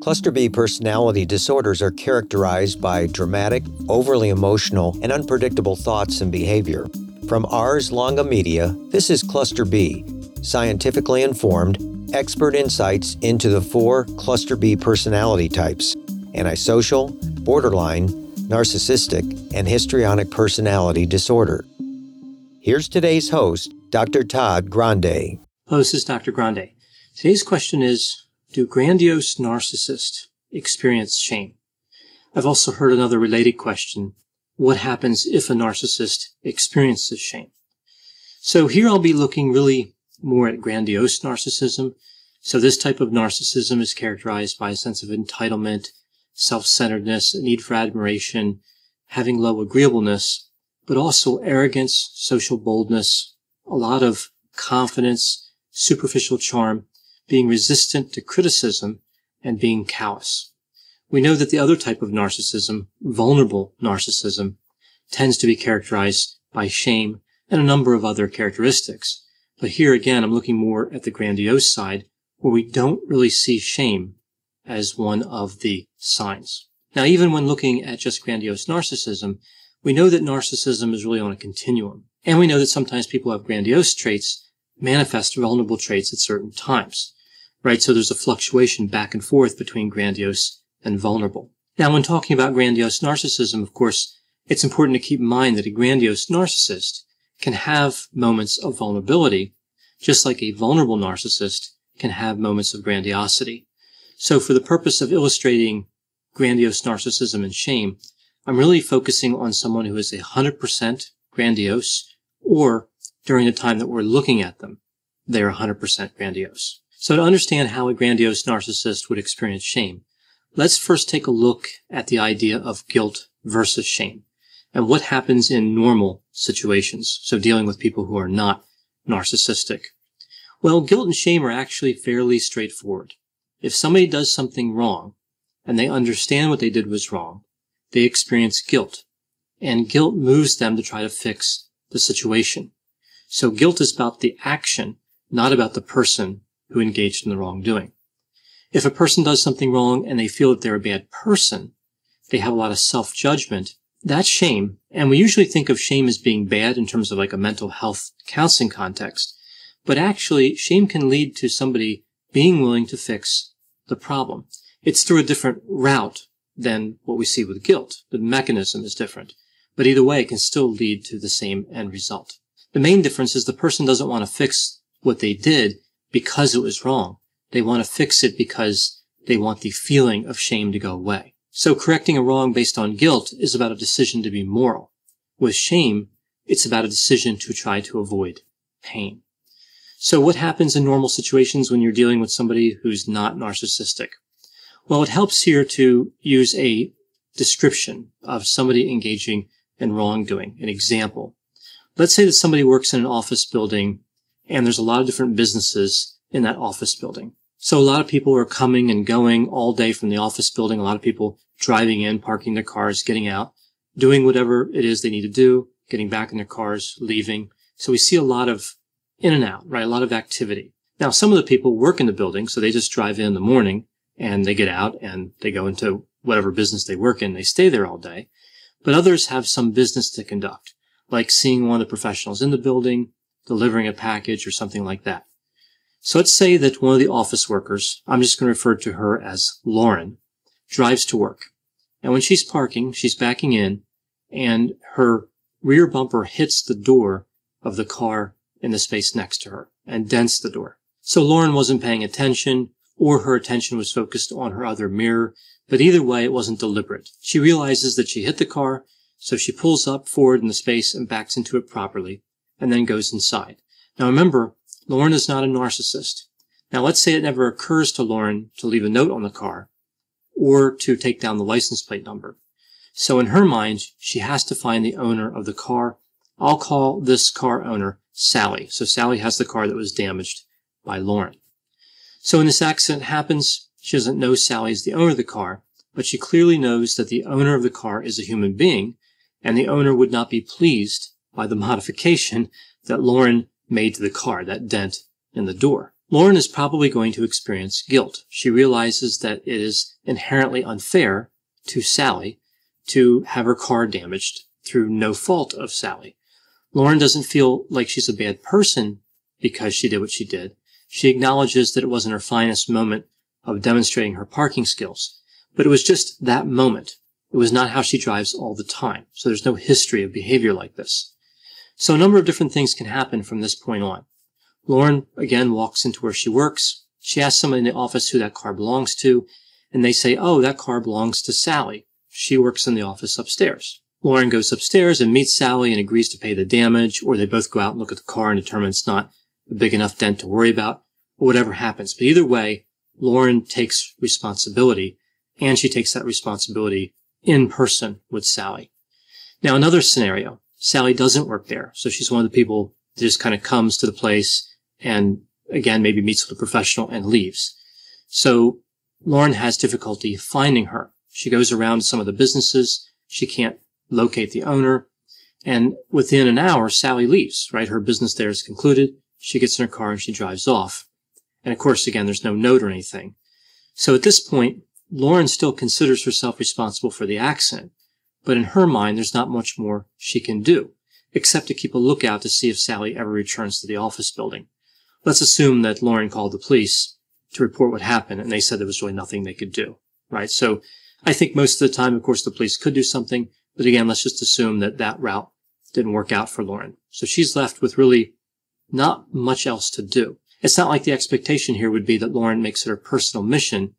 Cluster B personality disorders are characterized by dramatic, overly emotional, and unpredictable thoughts and behavior. From Ars Longa Media, this is Cluster B, scientifically informed, expert insights into the four Cluster B personality types antisocial, borderline, narcissistic, and histrionic personality disorder. Here's today's host, Dr. Todd Grande. Hello, this is Dr. Grande. Today's question is Do grandiose narcissists experience shame? I've also heard another related question What happens if a narcissist experiences shame? So here I'll be looking really more at grandiose narcissism. So this type of narcissism is characterized by a sense of entitlement, self-centeredness, a need for admiration, having low agreeableness, but also arrogance, social boldness, a lot of confidence, superficial charm, being resistant to criticism, and being callous. We know that the other type of narcissism, vulnerable narcissism, tends to be characterized by shame and a number of other characteristics. But here again, I'm looking more at the grandiose side where we don't really see shame as one of the signs. Now, even when looking at just grandiose narcissism, we know that narcissism is really on a continuum. And we know that sometimes people have grandiose traits manifest vulnerable traits at certain times, right? So there's a fluctuation back and forth between grandiose and vulnerable. Now, when talking about grandiose narcissism, of course, it's important to keep in mind that a grandiose narcissist can have moments of vulnerability, just like a vulnerable narcissist can have moments of grandiosity. So for the purpose of illustrating grandiose narcissism and shame, I'm really focusing on someone who is 100% grandiose or during the time that we're looking at them, they're 100% grandiose. So to understand how a grandiose narcissist would experience shame, let's first take a look at the idea of guilt versus shame and what happens in normal situations. So dealing with people who are not narcissistic. Well, guilt and shame are actually fairly straightforward. If somebody does something wrong and they understand what they did was wrong, they experience guilt and guilt moves them to try to fix the situation. So guilt is about the action, not about the person who engaged in the wrongdoing. If a person does something wrong and they feel that they're a bad person, they have a lot of self-judgment that's shame. And we usually think of shame as being bad in terms of like a mental health counseling context. But actually, shame can lead to somebody being willing to fix the problem. It's through a different route than what we see with guilt. The mechanism is different. But either way, it can still lead to the same end result. The main difference is the person doesn't want to fix what they did because it was wrong. They want to fix it because they want the feeling of shame to go away. So correcting a wrong based on guilt is about a decision to be moral. With shame, it's about a decision to try to avoid pain. So what happens in normal situations when you're dealing with somebody who's not narcissistic? Well, it helps here to use a description of somebody engaging in wrongdoing, an example. Let's say that somebody works in an office building and there's a lot of different businesses in that office building. So a lot of people are coming and going all day from the office building. A lot of people driving in, parking their cars, getting out, doing whatever it is they need to do, getting back in their cars, leaving. So we see a lot of in and out, right? A lot of activity. Now, some of the people work in the building, so they just drive in the morning and they get out and they go into whatever business they work in. They stay there all day. But others have some business to conduct, like seeing one of the professionals in the building, delivering a package or something like that. So let's say that one of the office workers, I'm just going to refer to her as Lauren, drives to work. And when she's parking, she's backing in and her rear bumper hits the door of the car in the space next to her and dents the door. So Lauren wasn't paying attention or her attention was focused on her other mirror, but either way, it wasn't deliberate. She realizes that she hit the car, so she pulls up forward in the space and backs into it properly and then goes inside. Now remember, Lauren is not a narcissist. Now let's say it never occurs to Lauren to leave a note on the car or to take down the license plate number. So in her mind, she has to find the owner of the car. I'll call this car owner Sally. So Sally has the car that was damaged by Lauren. So when this accident happens, she doesn't know Sally is the owner of the car, but she clearly knows that the owner of the car is a human being and the owner would not be pleased by the modification that Lauren made to the car, that dent in the door. Lauren is probably going to experience guilt. She realizes that it is inherently unfair to Sally to have her car damaged through no fault of Sally. Lauren doesn't feel like she's a bad person because she did what she did. She acknowledges that it wasn't her finest moment of demonstrating her parking skills, but it was just that moment. It was not how she drives all the time. So there's no history of behavior like this. So a number of different things can happen from this point on. Lauren again walks into where she works. She asks someone in the office who that car belongs to, and they say, oh, that car belongs to Sally. She works in the office upstairs. Lauren goes upstairs and meets Sally and agrees to pay the damage, or they both go out and look at the car and determine it's not a big enough dent to worry about, or whatever happens. But either way, Lauren takes responsibility, and she takes that responsibility in person with Sally. Now, another scenario, Sally doesn't work there. So she's one of the people that just kind of comes to the place and again, maybe meets with a professional and leaves. So Lauren has difficulty finding her. She goes around some of the businesses. She can't locate the owner. And within an hour, Sally leaves, right? Her business there is concluded. She gets in her car and she drives off. And of course, again, there's no note or anything. So at this point, Lauren still considers herself responsible for the accident. But in her mind, there's not much more she can do, except to keep a lookout to see if Sally ever returns to the office building. Let's assume that Lauren called the police to report what happened and they said there was really nothing they could do, right? So I think most of the time, of course, the police could do something. But again, let's just assume that that route didn't work out for Lauren. So she's left with really not much else to do. It's not like the expectation here would be that Lauren makes it her personal mission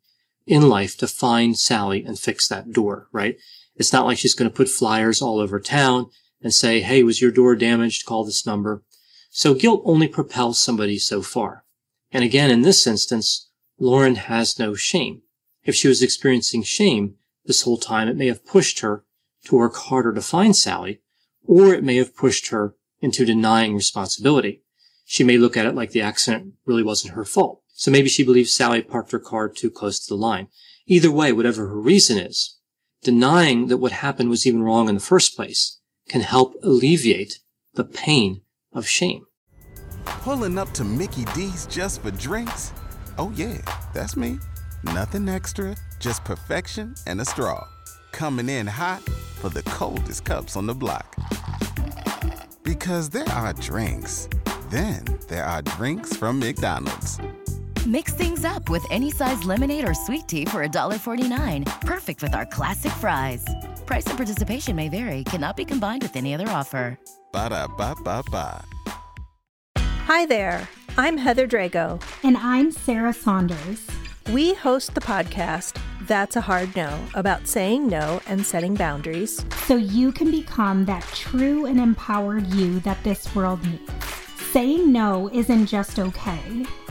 in life to find Sally and fix that door, right? It's not like she's going to put flyers all over town and say, Hey, was your door damaged? Call this number. So guilt only propels somebody so far. And again, in this instance, Lauren has no shame. If she was experiencing shame this whole time, it may have pushed her to work harder to find Sally, or it may have pushed her into denying responsibility. She may look at it like the accident really wasn't her fault. So maybe she believes Sally parked her car too close to the line. Either way, whatever her reason is, denying that what happened was even wrong in the first place can help alleviate the pain of shame. Pulling up to Mickey D's just for drinks? Oh, yeah, that's me. Nothing extra, just perfection and a straw. Coming in hot for the coldest cups on the block. Because there are drinks, then there are drinks from McDonald's. Mix things up with any size lemonade or sweet tea for $1.49. Perfect with our classic fries. Price and participation may vary, cannot be combined with any other offer. Ba da ba ba ba. Hi there. I'm Heather Drago. And I'm Sarah Saunders. We host the podcast That's a Hard No about saying no and setting boundaries. So you can become that true and empowered you that this world needs. Saying no isn't just okay.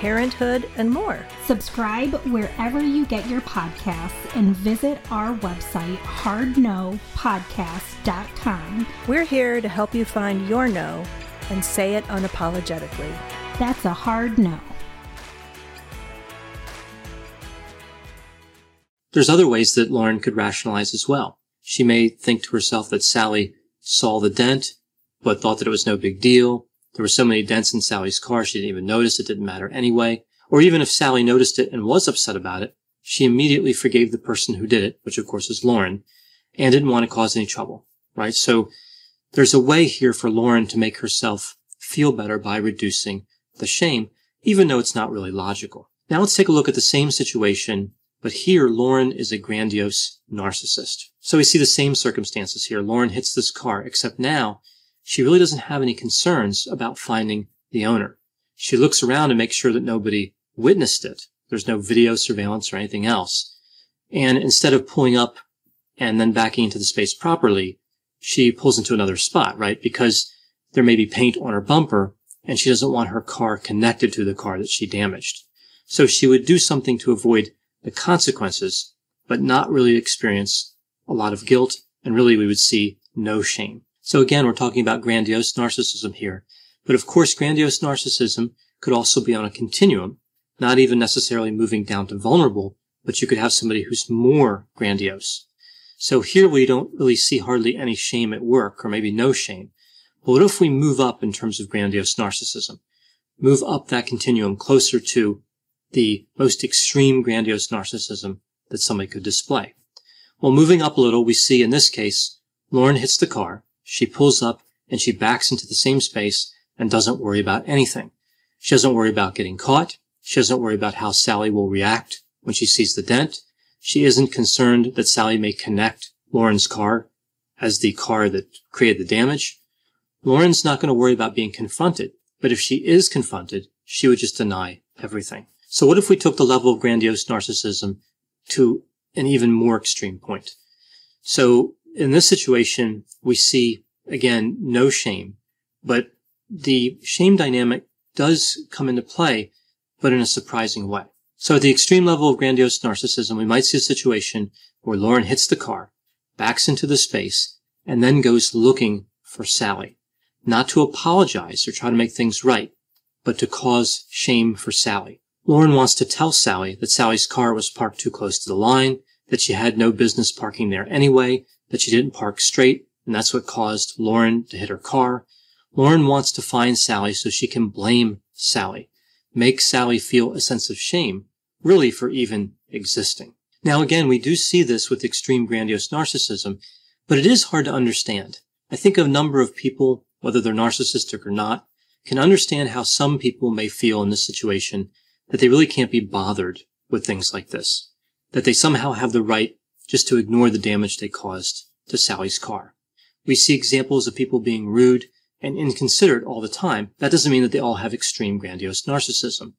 parenthood, and more. Subscribe wherever you get your podcasts and visit our website, hardnopodcast.com. We're here to help you find your no and say it unapologetically. That's a hard no. There's other ways that Lauren could rationalize as well. She may think to herself that Sally saw the dent, but thought that it was no big deal. There were so many dents in Sally's car, she didn't even notice it didn't matter anyway. Or even if Sally noticed it and was upset about it, she immediately forgave the person who did it, which of course is Lauren, and didn't want to cause any trouble, right? So there's a way here for Lauren to make herself feel better by reducing the shame, even though it's not really logical. Now let's take a look at the same situation, But here, Lauren is a grandiose narcissist. So we see the same circumstances here. Lauren hits this car, except now she really doesn't have any concerns about finding the owner. She looks around to make sure that nobody witnessed it. There's no video surveillance or anything else. And instead of pulling up and then backing into the space properly, she pulls into another spot, right? Because there may be paint on her bumper and she doesn't want her car connected to the car that she damaged. So she would do something to avoid the consequences, but not really experience a lot of guilt. And really we would see no shame. So again, we're talking about grandiose narcissism here. But of course, grandiose narcissism could also be on a continuum, not even necessarily moving down to vulnerable, but you could have somebody who's more grandiose. So here we don't really see hardly any shame at work, or maybe no shame. But what if we move up in terms of grandiose narcissism? Move up that continuum closer to the most extreme grandiose narcissism that somebody could display. Well, moving up a little, we see in this case, Lauren hits the car, she pulls up, and she backs into the same space and doesn't worry about anything. She doesn't worry about getting caught. She doesn't worry about how Sally will react when she sees the dent. She isn't concerned that Sally may connect Lauren's car as the car that created the damage. Lauren's not going to worry about being confronted, but if she is confronted, she would just deny everything. So what if we took the level of grandiose narcissism to an even more extreme point? So in this situation, we see again, no shame, but the shame dynamic does come into play, but in a surprising way. So at the extreme level of grandiose narcissism, we might see a situation where Lauren hits the car, backs into the space, and then goes looking for Sally. Not to apologize or try to make things right, but to cause shame for Sally. Lauren wants to tell Sally that Sally's car was parked too close to the line, that she had no business parking there anyway, that she didn't park straight, and that's what caused Lauren to hit her car. Lauren wants to find Sally so she can blame Sally make Sally feel a sense of shame, really for even existing. Now again, we do see this with extreme grandiose narcissism, but it is hard to understand. I think a number of people, whether they're narcissistic or not, can understand how some people may feel in this situation that they really can't be bothered with things like this, that they somehow have the right just to ignore the damage they caused to Sally's car. We see examples of people being rude and inconsiderate all the time, that doesn't mean that they all have extreme grandiose narcissism.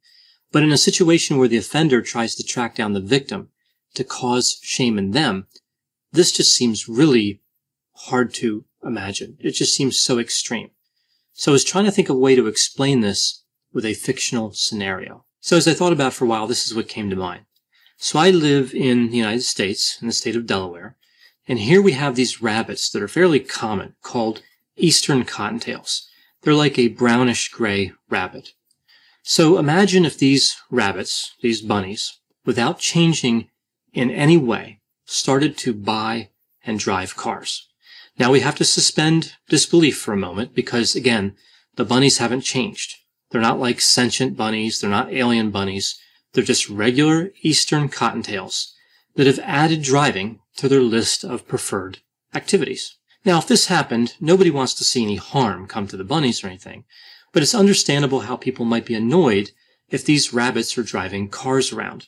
But in a situation where the offender tries to track down the victim to cause shame in them, this just seems really hard to imagine. It just seems so extreme. So I was trying to think of a way to explain this with a fictional scenario. So as I thought about for a while, this is what came to mind. So I live in the United States, in the state of Delaware, and here we have these rabbits that are fairly common called eastern cottontails. They're like a brownish gray rabbit. So imagine if these rabbits, these bunnies, without changing in any way, started to buy and drive cars. Now we have to suspend disbelief for a moment because again, the bunnies haven't changed. They're not like sentient bunnies. They're not alien bunnies. They're just regular eastern cottontails that have added driving to their list of preferred activities. Now, if this happened, nobody wants to see any harm come to the bunnies or anything, but it's understandable how people might be annoyed if these rabbits are driving cars around.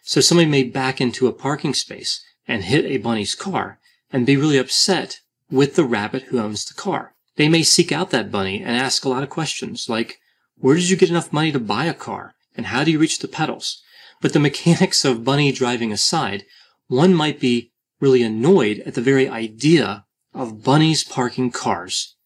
So somebody may back into a parking space and hit a bunny's car and be really upset with the rabbit who owns the car. They may seek out that bunny and ask a lot of questions like, where did you get enough money to buy a car? And how do you reach the pedals? But the mechanics of bunny driving aside, one might be really annoyed at the very idea of bunnies parking cars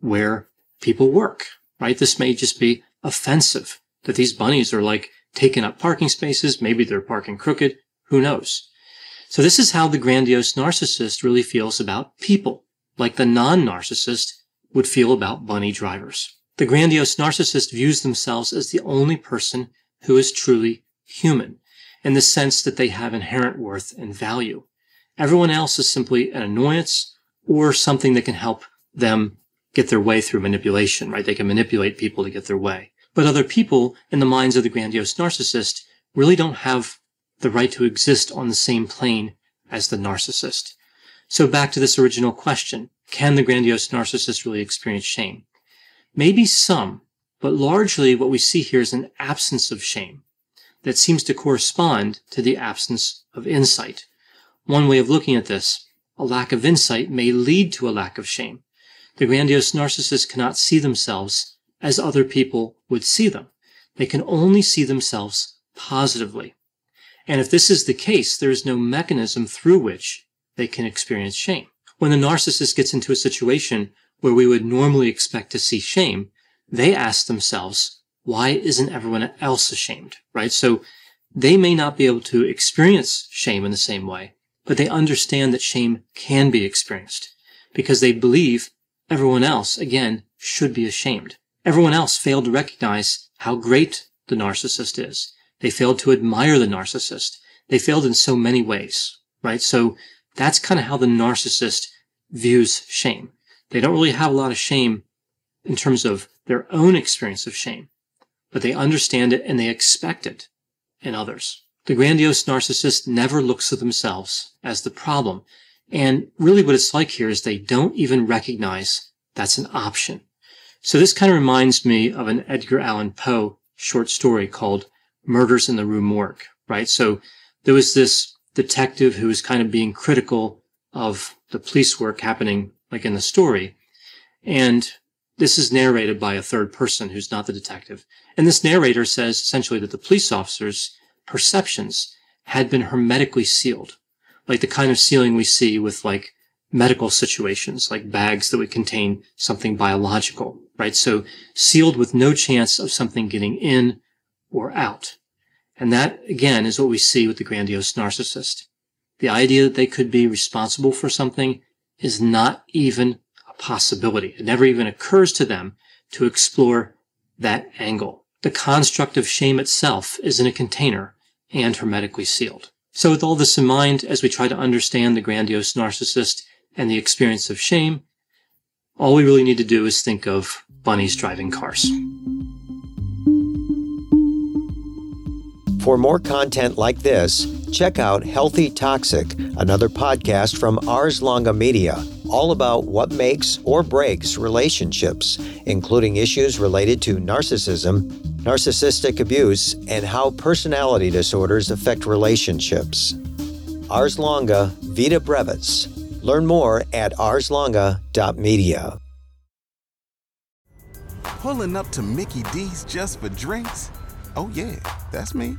where people work, right? This may just be offensive that these bunnies are like taking up parking spaces. Maybe they're parking crooked. Who knows? So this is how the grandiose narcissist really feels about people, like the non-narcissist would feel about bunny drivers. The grandiose narcissist views themselves as the only person who is truly human in the sense that they have inherent worth and value. Everyone else is simply an annoyance or something that can help them get their way through manipulation, right? They can manipulate people to get their way. But other people in the minds of the grandiose narcissist really don't have the right to exist on the same plane as the narcissist. So back to this original question. Can the grandiose narcissist really experience shame? Maybe some, but largely what we see here is an absence of shame. that seems to correspond to the absence of insight. One way of looking at this, a lack of insight may lead to a lack of shame. The grandiose narcissist cannot see themselves as other people would see them. They can only see themselves positively. And if this is the case, there is no mechanism through which they can experience shame. When the narcissist gets into a situation where we would normally expect to see shame, they ask themselves, why isn't everyone else ashamed? Right? So they may not be able to experience shame in the same way, but they understand that shame can be experienced because they believe everyone else, again, should be ashamed. Everyone else failed to recognize how great the narcissist is. They failed to admire the narcissist. They failed in so many ways, right? So that's kind of how the narcissist views shame. They don't really have a lot of shame in terms of their own experience of shame, but they understand it and they expect it in others. The grandiose narcissist never looks at themselves as the problem. And really what it's like here is they don't even recognize that's an option. So this kind of reminds me of an Edgar Allan Poe short story called Murders in the Rue Morgue, right? So there was this detective who was kind of being critical of the police work happening like in the story. And this is narrated by a third person who's not the detective. And this narrator says essentially that the police officers' perceptions had been hermetically sealed, like the kind of sealing we see with like medical situations, like bags that would contain something biological, right? So sealed with no chance of something getting in or out. And that again is what we see with the grandiose narcissist. The idea that they could be responsible for something is not even a possibility. It never even occurs to them to explore that angle. The construct of shame itself is in a container and hermetically sealed. So with all this in mind, as we try to understand the grandiose narcissist and the experience of shame, all we really need to do is think of bunnies driving cars. For more content like this, check out Healthy Toxic, another podcast from Ars Longa Media, all about what makes or breaks relationships, including issues related to narcissism, narcissistic abuse, and how personality disorders affect relationships. Ars Longa Vita Brevis. Learn more at arslonga.media. Pulling up to Mickey D's just for drinks? Oh, yeah, that's me.